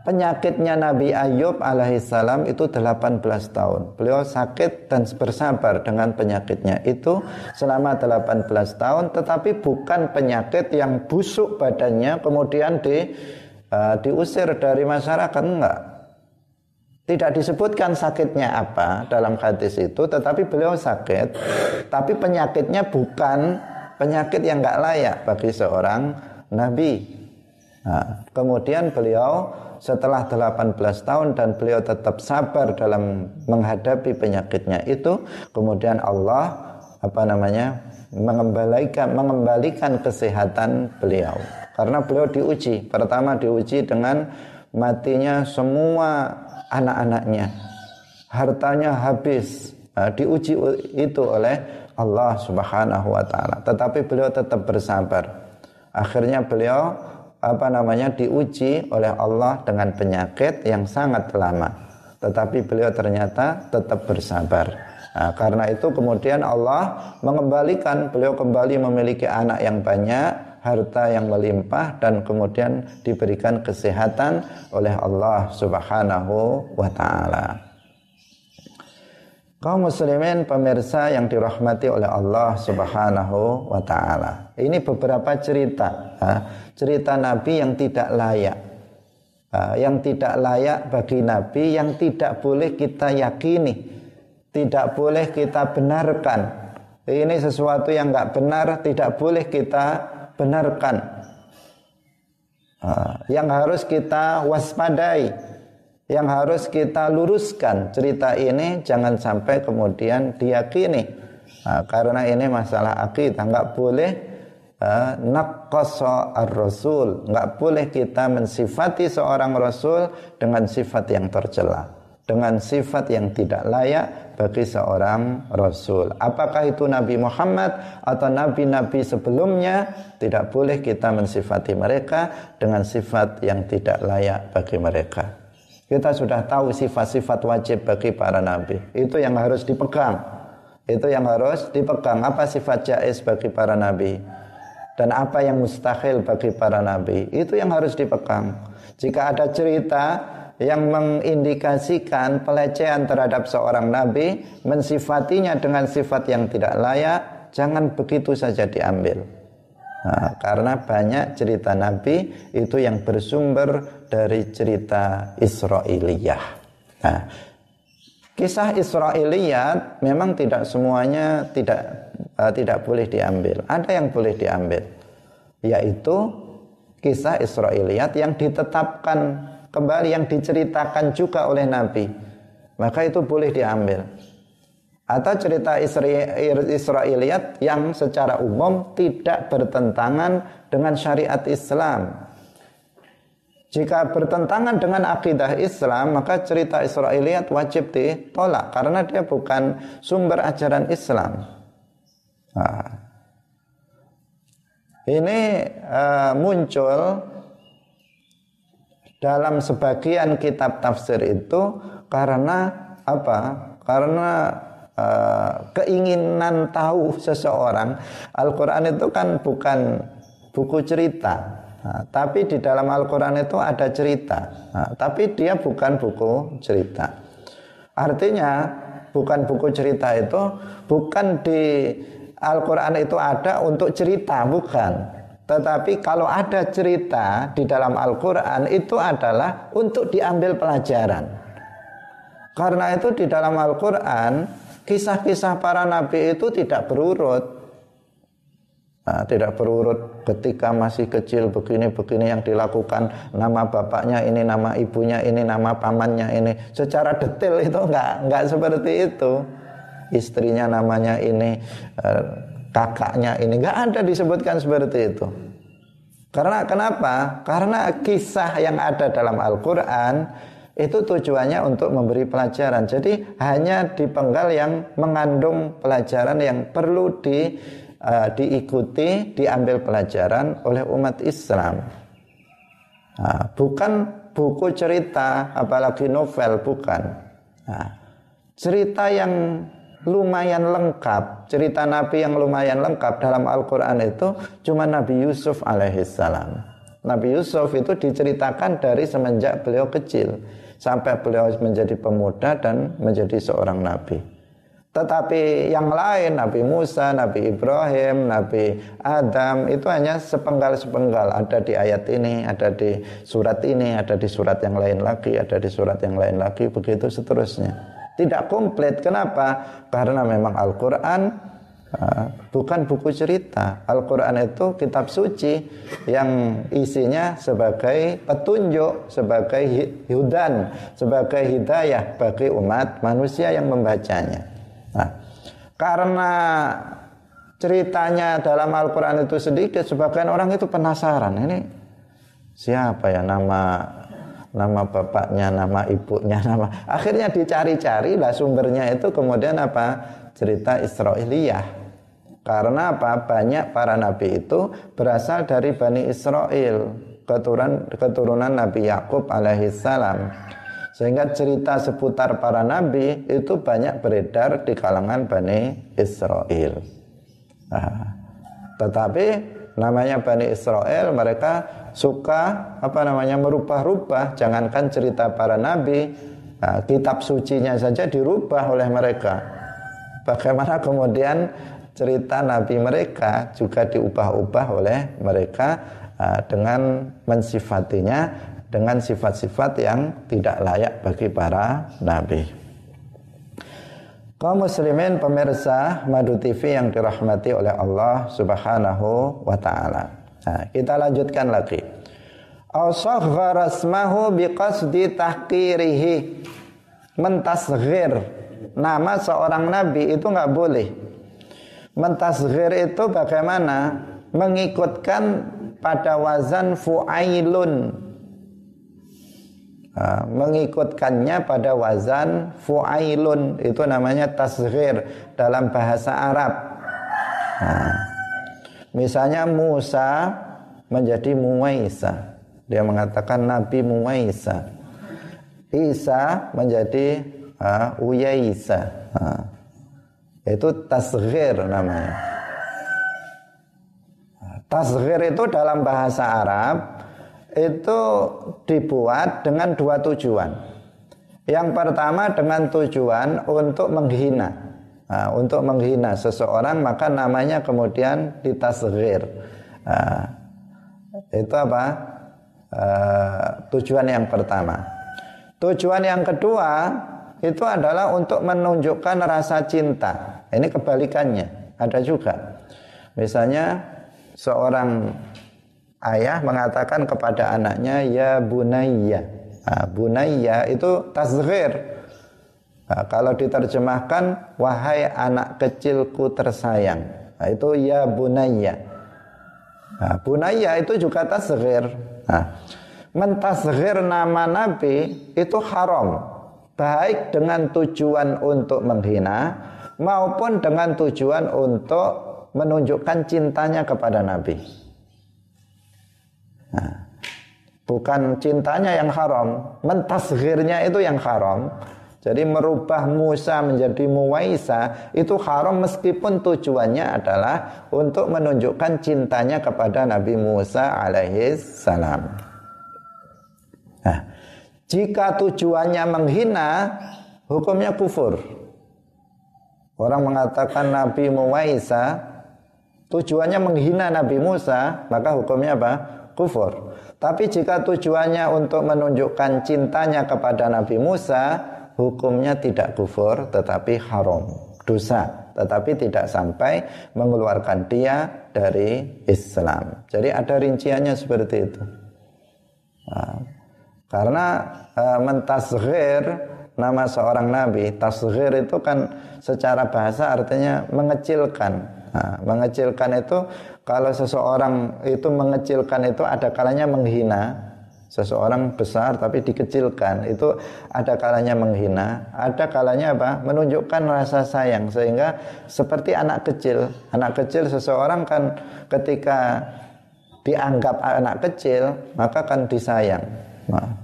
penyakitnya Nabi Ayub alaihissalam itu 18 tahun. Beliau sakit dan bersabar dengan penyakitnya itu selama 18 tahun tetapi bukan penyakit yang busuk badannya kemudian di uh, diusir dari masyarakat enggak. Tidak disebutkan sakitnya apa dalam hadis itu tetapi beliau sakit tapi penyakitnya bukan penyakit yang enggak layak bagi seorang nabi. Nah, kemudian beliau setelah 18 tahun dan beliau tetap sabar dalam menghadapi penyakitnya itu kemudian Allah apa namanya mengembalikan mengembalikan kesehatan beliau. Karena beliau diuji pertama diuji dengan matinya semua anak-anaknya. Hartanya habis. Nah, diuji itu oleh Allah Subhanahu wa taala. Tetapi beliau tetap bersabar. Akhirnya beliau apa namanya diuji oleh Allah dengan penyakit yang sangat lama. Tetapi beliau ternyata tetap bersabar. Nah, karena itu kemudian Allah mengembalikan beliau kembali memiliki anak yang banyak harta yang melimpah dan kemudian diberikan kesehatan oleh Allah Subhanahu wa taala. Kaum muslimin pemirsa yang dirahmati oleh Allah Subhanahu wa taala. Ini beberapa cerita, cerita nabi yang tidak layak. Yang tidak layak bagi nabi yang tidak boleh kita yakini, tidak boleh kita benarkan. Ini sesuatu yang enggak benar, tidak boleh kita benarkan. Yang harus kita waspadai yang harus kita luruskan cerita ini jangan sampai kemudian diyakini nah, karena ini masalah akidah nggak boleh uh, ar-rasul nggak boleh kita mensifati seorang rasul dengan sifat yang tercela dengan sifat yang tidak layak bagi seorang rasul apakah itu Nabi Muhammad atau nabi-nabi sebelumnya tidak boleh kita mensifati mereka dengan sifat yang tidak layak bagi mereka kita sudah tahu sifat-sifat wajib bagi para nabi. Itu yang harus dipegang. Itu yang harus dipegang. Apa sifat jais bagi para nabi? Dan apa yang mustahil bagi para nabi? Itu yang harus dipegang. Jika ada cerita yang mengindikasikan pelecehan terhadap seorang nabi, mensifatinya dengan sifat yang tidak layak, jangan begitu saja diambil. Nah, karena banyak cerita Nabi itu yang bersumber dari cerita Israiliyah. Nah, kisah Israiliyat memang tidak semuanya tidak uh, tidak boleh diambil. Ada yang boleh diambil, yaitu kisah Israiliyat yang ditetapkan kembali yang diceritakan juga oleh Nabi. Maka itu boleh diambil atau cerita Israiliyat yang secara umum tidak bertentangan dengan syariat Islam. Jika bertentangan dengan akidah Islam, maka cerita Israiliyat wajib ditolak karena dia bukan sumber ajaran Islam. Nah, ini uh, muncul dalam sebagian kitab tafsir itu karena apa? Karena uh, keinginan tahu seseorang. Al-Quran itu kan bukan buku cerita. Nah, tapi di dalam Al-Quran itu ada cerita. Nah, tapi dia bukan buku cerita. Artinya bukan buku cerita itu bukan di Al-Quran itu ada untuk cerita bukan? Tetapi kalau ada cerita di dalam Al-Quran itu adalah untuk diambil pelajaran. Karena itu di dalam Al-Quran kisah-kisah para nabi itu tidak berurut. Nah, tidak berurut ketika masih kecil begini-begini yang dilakukan nama bapaknya ini nama ibunya ini nama pamannya ini. Secara detail itu enggak enggak seperti itu istrinya namanya ini eh, kakaknya ini enggak ada disebutkan seperti itu karena kenapa karena kisah yang ada dalam Al-Quran itu tujuannya untuk memberi pelajaran. Jadi hanya dipenggal yang mengandung pelajaran yang perlu di uh, diikuti, diambil pelajaran oleh umat Islam. Nah, bukan buku cerita, apalagi novel, bukan. Nah, cerita yang lumayan lengkap, cerita Nabi yang lumayan lengkap dalam Al-Quran itu cuma Nabi Yusuf alaihissalam. Nabi Yusuf itu diceritakan dari semenjak beliau kecil sampai beliau menjadi pemuda dan menjadi seorang nabi. Tetapi yang lain Nabi Musa, Nabi Ibrahim, Nabi Adam itu hanya sepenggal-sepenggal ada di ayat ini, ada di surat ini, ada di surat yang lain lagi, ada di surat yang lain lagi, begitu seterusnya. Tidak komplit. Kenapa? Karena memang Al-Qur'an uh, bukan buku cerita. Al-Qur'an itu kitab suci yang isinya sebagai petunjuk, sebagai hudan, sebagai hidayah bagi umat manusia yang membacanya. Nah, karena ceritanya dalam Al-Quran itu sedikit, sebagian orang itu penasaran. Ini siapa ya nama nama bapaknya, nama ibunya, nama akhirnya dicari-cari lah sumbernya itu kemudian apa cerita Israiliyah. Karena apa? Banyak para nabi itu berasal dari Bani Israel, keturunan keturunan Nabi Yakub alaihissalam. Sehingga cerita seputar para nabi itu banyak beredar di kalangan Bani Israel. Nah, tetapi namanya Bani Israel mereka suka apa namanya merubah-rubah jangankan cerita para nabi nah, kitab sucinya saja dirubah oleh mereka bagaimana kemudian cerita nabi mereka juga diubah-ubah oleh mereka uh, dengan mensifatinya dengan sifat-sifat yang tidak layak bagi para nabi. Kaum muslimin pemirsa Madu TV yang dirahmati oleh Allah Subhanahu wa taala. Nah, kita lanjutkan lagi. Ausaghara asmahu biqasdi tahqirihi. Mentasghir nama seorang nabi itu nggak boleh. Mentasghir itu bagaimana? Mengikutkan pada wazan fu'ailun Mengikutkannya pada wazan fu'ailun itu namanya tasghir dalam bahasa Arab. Nah, misalnya Musa menjadi Muwaisa. Dia mengatakan Nabi Muwaisa. Isa menjadi uh, Uyaisa. Uh, itu tasghir namanya. Tasghir itu dalam bahasa Arab itu dibuat dengan dua tujuan. Yang pertama dengan tujuan untuk menghina. Nah, untuk menghina seseorang maka namanya kemudian ditasghir. Nah, itu apa? Uh, tujuan yang pertama. Tujuan yang kedua itu adalah untuk menunjukkan rasa cinta. Ini kebalikannya. Ada juga. Misalnya seorang ayah mengatakan kepada anaknya ya bunayya. Nah, bunayya itu tasghir. Nah, kalau diterjemahkan wahai anak kecilku tersayang. Nah, itu ya bunayya. Nah, bunayya itu juga tasghir. Nah, mentasghir nama nabi itu haram. Baik dengan tujuan untuk menghina maupun dengan tujuan untuk menunjukkan cintanya kepada nabi. Bukan cintanya yang haram, mentasghirnya itu yang haram. Jadi merubah Musa menjadi Muwaisa itu haram meskipun tujuannya adalah untuk menunjukkan cintanya kepada Nabi Musa alaihi salam. Nah, jika tujuannya menghina, hukumnya kufur. Orang mengatakan Nabi Muwaisa tujuannya menghina Nabi Musa, maka hukumnya apa? Kufur. Tapi jika tujuannya untuk menunjukkan cintanya kepada Nabi Musa, hukumnya tidak kufur tetapi haram, dosa, tetapi tidak sampai mengeluarkan dia dari Islam. Jadi ada rinciannya seperti itu. Nah, karena e, mentasghir nama seorang nabi, tasghir itu kan secara bahasa artinya mengecilkan. Nah, mengecilkan itu kalau seseorang itu mengecilkan itu ada kalanya menghina. Seseorang besar tapi dikecilkan itu ada kalanya menghina. Ada kalanya apa? Menunjukkan rasa sayang. Sehingga seperti anak kecil anak kecil seseorang kan ketika dianggap anak kecil maka kan disayang. Nah,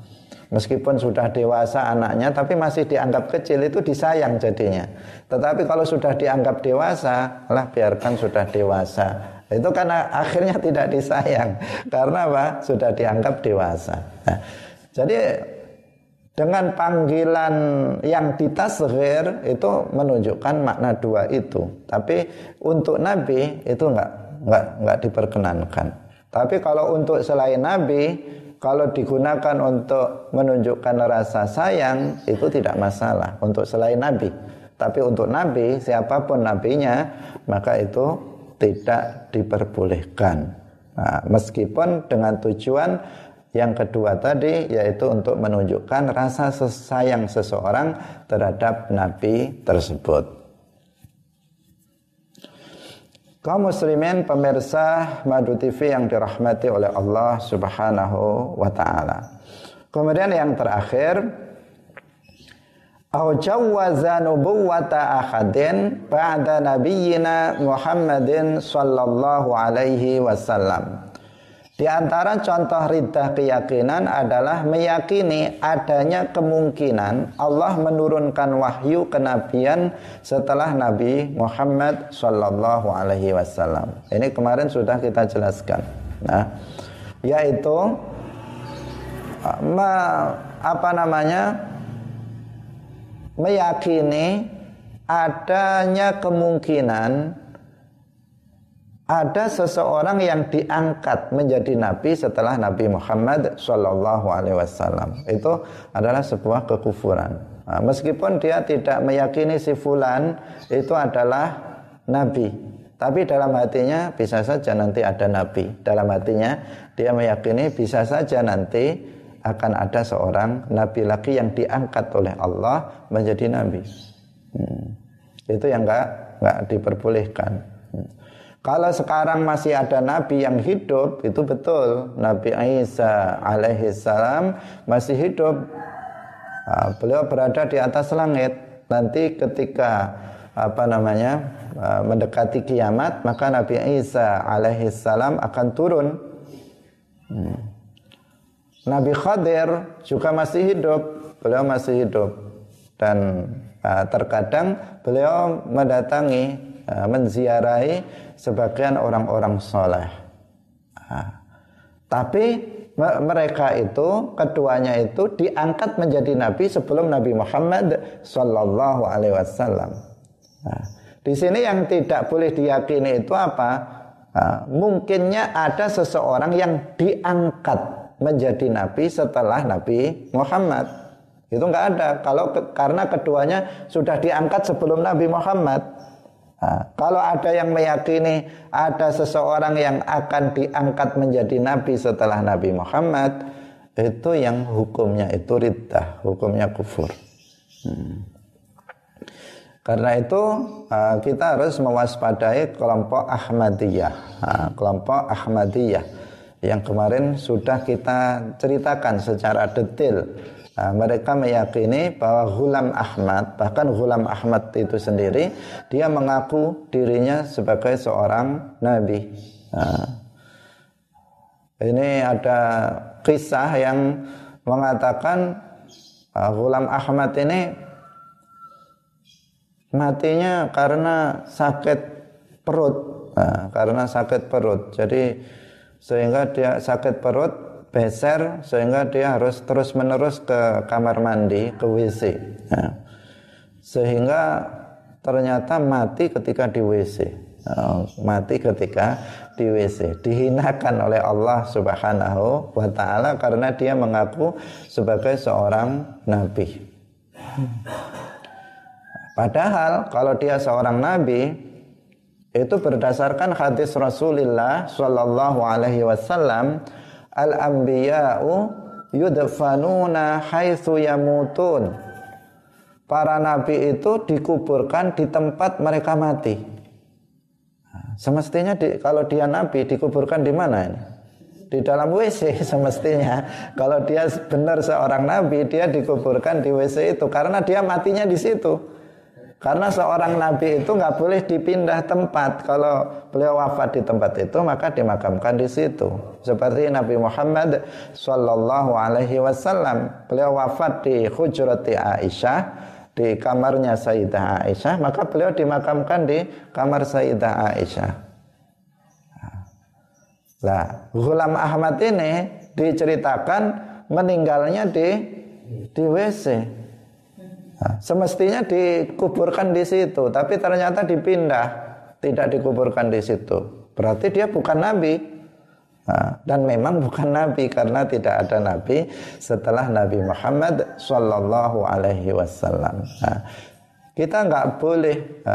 meskipun sudah dewasa anaknya tapi masih dianggap kecil itu disayang jadinya. Tetapi kalau sudah dianggap dewasa lah biarkan sudah dewasa Itu karena akhirnya tidak disayang karena apa? Sudah dianggap dewasa. Nah, jadi dengan panggilan yang ditasghir itu menunjukkan makna dua itu. Tapi untuk Nabi itu enggak enggak enggak diperkenankan. Tapi kalau untuk selain Nabi, kalau digunakan untuk menunjukkan rasa sayang itu tidak masalah untuk selain Nabi. Tapi untuk Nabi, siapa pun nabinya, maka itu tidak diperbolehkan. Nah, meskipun dengan tujuan yang kedua tadi yaitu untuk menunjukkan rasa sayang seseorang terhadap nabi tersebut. Kaum muslimin pemirsa Madu TV yang dirahmati oleh Allah Subhanahu wa taala. Kemudian yang terakhir Au jawwaza nubuwata ahadin ba'da nabiyyina Muhammadin sallallahu alaihi wasallam. Di antara contoh ridah keyakinan adalah meyakini adanya kemungkinan Allah menurunkan wahyu kenabian setelah Nabi Muhammad sallallahu alaihi wasallam. Ini kemarin sudah kita jelaskan. Nah, yaitu apa namanya? Meyakini adanya kemungkinan ada seseorang yang diangkat menjadi nabi setelah Nabi Muhammad Shallallahu Alaihi Wasallam itu adalah sebuah kekufuran. Nah, meskipun dia tidak meyakini si fulan itu adalah nabi, tapi dalam hatinya bisa saja nanti ada nabi. Dalam hatinya dia meyakini bisa saja nanti akan ada seorang nabi lagi yang diangkat oleh Allah menjadi nabi. Hmm. Itu yang enggak enggak diperbolehkan. Hmm. Kalau sekarang masih ada nabi yang hidup, itu betul. Nabi Isa alaihi salam masih hidup. Uh, beliau berada di atas langit. Nanti ketika apa namanya uh, mendekati kiamat, maka Nabi Isa alaihi salam akan turun. Hmm. Nabi Khadir juga masih hidup, beliau masih hidup dan uh, terkadang beliau mendatangi, uh, menziarahi sebagian orang-orang soleh. Uh, tapi mereka itu keduanya itu diangkat menjadi nabi sebelum Nabi Muhammad Sallallahu Alaihi Wasallam. Nah, di sini yang tidak boleh diyakini itu apa? Nah, mungkinnya ada seseorang yang diangkat menjadi nabi setelah Nabi Muhammad. Itu enggak ada. Kalau ke, karena keduanya sudah diangkat sebelum Nabi Muhammad. Nah, kalau ada yang meyakini ada seseorang yang akan diangkat menjadi nabi setelah Nabi Muhammad, itu yang hukumnya itu riddah, hukumnya kufur. Hmm. Karena itu kita harus mewaspadai kelompok Ahmadiyah, ah, kelompok Ahmadiyah yang kemarin sudah kita ceritakan secara detail. Nah, mereka meyakini bahwa Ghulam Ahmad, bahkan Ghulam Ahmad itu sendiri, dia mengaku dirinya sebagai seorang nabi. Nah, ini ada kisah yang mengatakan uh, Ghulam Ahmad ini matinya karena sakit perut, nah, karena sakit perut. Jadi sehingga dia sakit perut beser sehingga dia harus terus menerus ke kamar mandi ke WC nah, sehingga ternyata mati ketika di WC nah, mati ketika di WC dihinakan oleh Allah Subhanahu wa taala karena dia mengaku sebagai seorang nabi. Padahal kalau dia seorang nabi itu berdasarkan hadis Rasulullah Shallallahu Alaihi Wasallam al anbiya'u yudfanuna haitsu yamutun. Para nabi itu dikuburkan di tempat mereka mati. Semestinya di, kalau dia nabi dikuburkan di mana ini? Di dalam WC semestinya. Kalau dia benar seorang nabi dia dikuburkan di WC itu. Karena dia matinya di situ karena seorang nabi itu nggak boleh dipindah tempat. Kalau beliau wafat di tempat itu, maka dimakamkan di situ. Seperti Nabi Muhammad Shallallahu Alaihi Wasallam, beliau wafat di hujrati Aisyah, di kamarnya Sayyidah Aisyah, maka beliau dimakamkan di kamar Sayyidah Aisyah. Lah, Ghulam Ahmad ini diceritakan meninggalnya di di WC. Semestinya dikuburkan di situ, tapi ternyata dipindah, tidak dikuburkan di situ. Berarti dia bukan nabi. Dan memang bukan nabi karena tidak ada nabi setelah Nabi Muhammad Shallallahu Alaihi Wasallam. Kita nggak boleh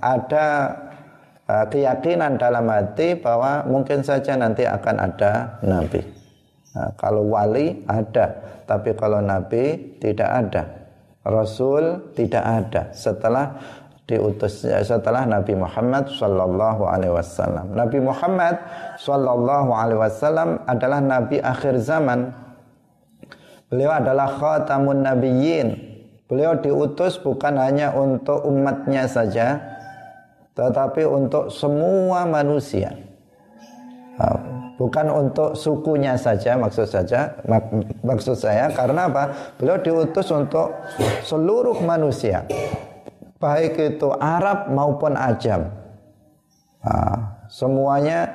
ada keyakinan dalam hati bahwa mungkin saja nanti akan ada nabi. Kalau wali ada, tapi kalau nabi tidak ada. Rasul tidak ada setelah diutus setelah Nabi Muhammad sallallahu alaihi wasallam. Nabi Muhammad sallallahu alaihi wasallam adalah nabi akhir zaman. Beliau adalah khatamun nabiyyin, Beliau diutus bukan hanya untuk umatnya saja, tetapi untuk semua manusia. Bukan untuk sukunya saja maksud saja mak, maksud saya karena apa? Beliau diutus untuk seluruh manusia. Baik itu Arab maupun Ajam. Nah, semuanya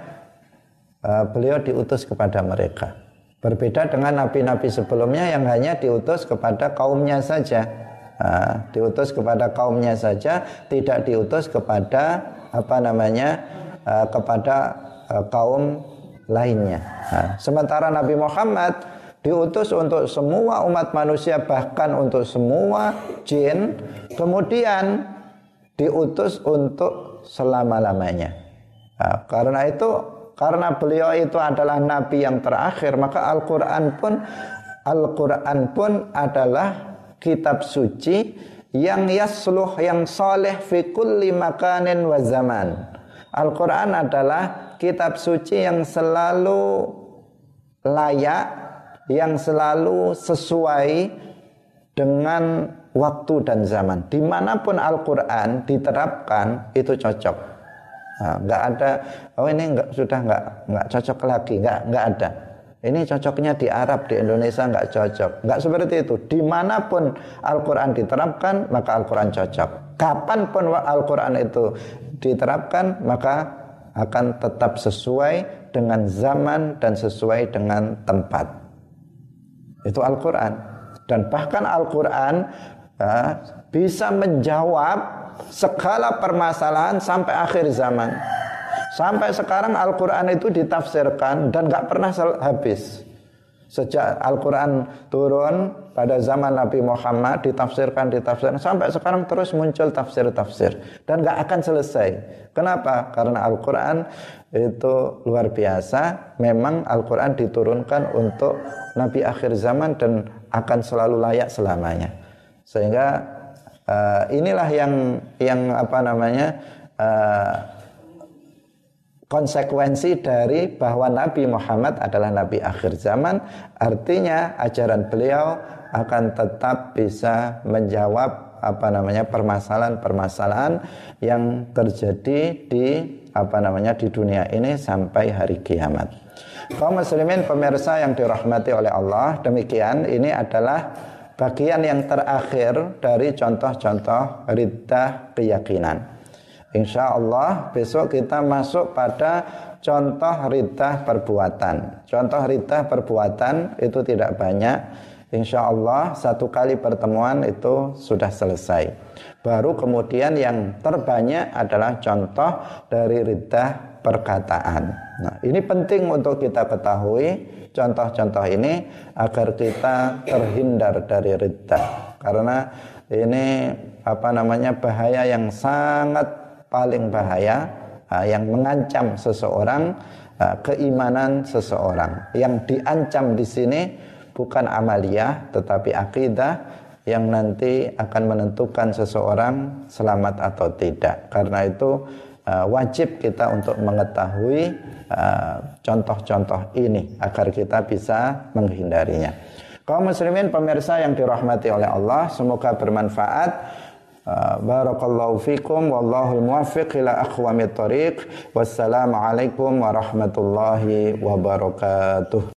uh, beliau diutus kepada mereka. Berbeda dengan nabi-nabi sebelumnya yang hanya diutus kepada kaumnya saja. Nah, diutus kepada kaumnya saja, tidak diutus kepada apa namanya uh, kepada uh, kaum lainnya. Nah, sementara Nabi Muhammad diutus untuk semua umat manusia bahkan untuk semua jin, kemudian diutus untuk selama-lamanya. Nah, karena itu karena beliau itu adalah nabi yang terakhir, maka Al-Qur'an pun Al-Qur'an pun adalah kitab suci yang yasluh yang soleh fi kulli makanin wa zaman. Al-Qur'an adalah kitab suci yang selalu layak, yang selalu sesuai dengan waktu dan zaman. Di mana pun Al-Quran diterapkan itu cocok. Nah, ada oh ini nggak sudah nggak nggak cocok lagi. Nggak nggak ada. Ini cocoknya di Arab di Indonesia nggak cocok. Nggak seperti itu. Di mana pun Al-Quran diterapkan maka Al-Quran cocok. Kapan pun Al-Quran itu diterapkan maka akan tetap sesuai dengan zaman dan sesuai dengan tempat itu Al-Quran dan bahkan Al-Quran uh, bisa menjawab segala permasalahan sampai akhir zaman. Sampai sekarang Al-Quran itu ditafsirkan dan gak pernah habis. Sejak Al-Quran turun pada zaman Nabi Muhammad ditafsirkan, ditafsirkan. Sampai sekarang terus muncul tafsir-tafsir. Dan gak akan selesai. Kenapa? Karena Al-Quran itu luar biasa. Memang Al-Quran diturunkan untuk Nabi akhir zaman dan akan selalu layak selamanya. Sehingga uh, inilah yang yang apa namanya uh, konsekuensi dari bahwa Nabi Muhammad adalah Nabi akhir zaman artinya ajaran beliau akan tetap bisa menjawab apa namanya permasalahan-permasalahan yang terjadi di apa namanya di dunia ini sampai hari kiamat. Kaum muslimin pemirsa yang dirahmati oleh Allah, demikian ini adalah bagian yang terakhir dari contoh-contoh riddah keyakinan. Insya Allah besok kita masuk pada contoh riddah perbuatan. Contoh riddah perbuatan itu tidak banyak. Insya Allah satu kali pertemuan itu sudah selesai. Baru kemudian yang terbanyak adalah contoh dari riddah perkataan. Nah ini penting untuk kita ketahui contoh-contoh ini agar kita terhindar dari ridha karena ini apa namanya bahaya yang sangat paling bahaya yang mengancam seseorang keimanan seseorang yang diancam di sini bukan amalia tetapi akidah yang nanti akan menentukan seseorang selamat atau tidak karena itu wajib kita untuk mengetahui contoh-contoh ini agar kita bisa menghindarinya. Kaum muslimin pemirsa yang dirahmati oleh Allah, semoga bermanfaat. Uh, barakallahu fikum wallahu muwaffiq ila aqwamit thoriq. Wassalamualaikum warahmatullahi wabarakatuh.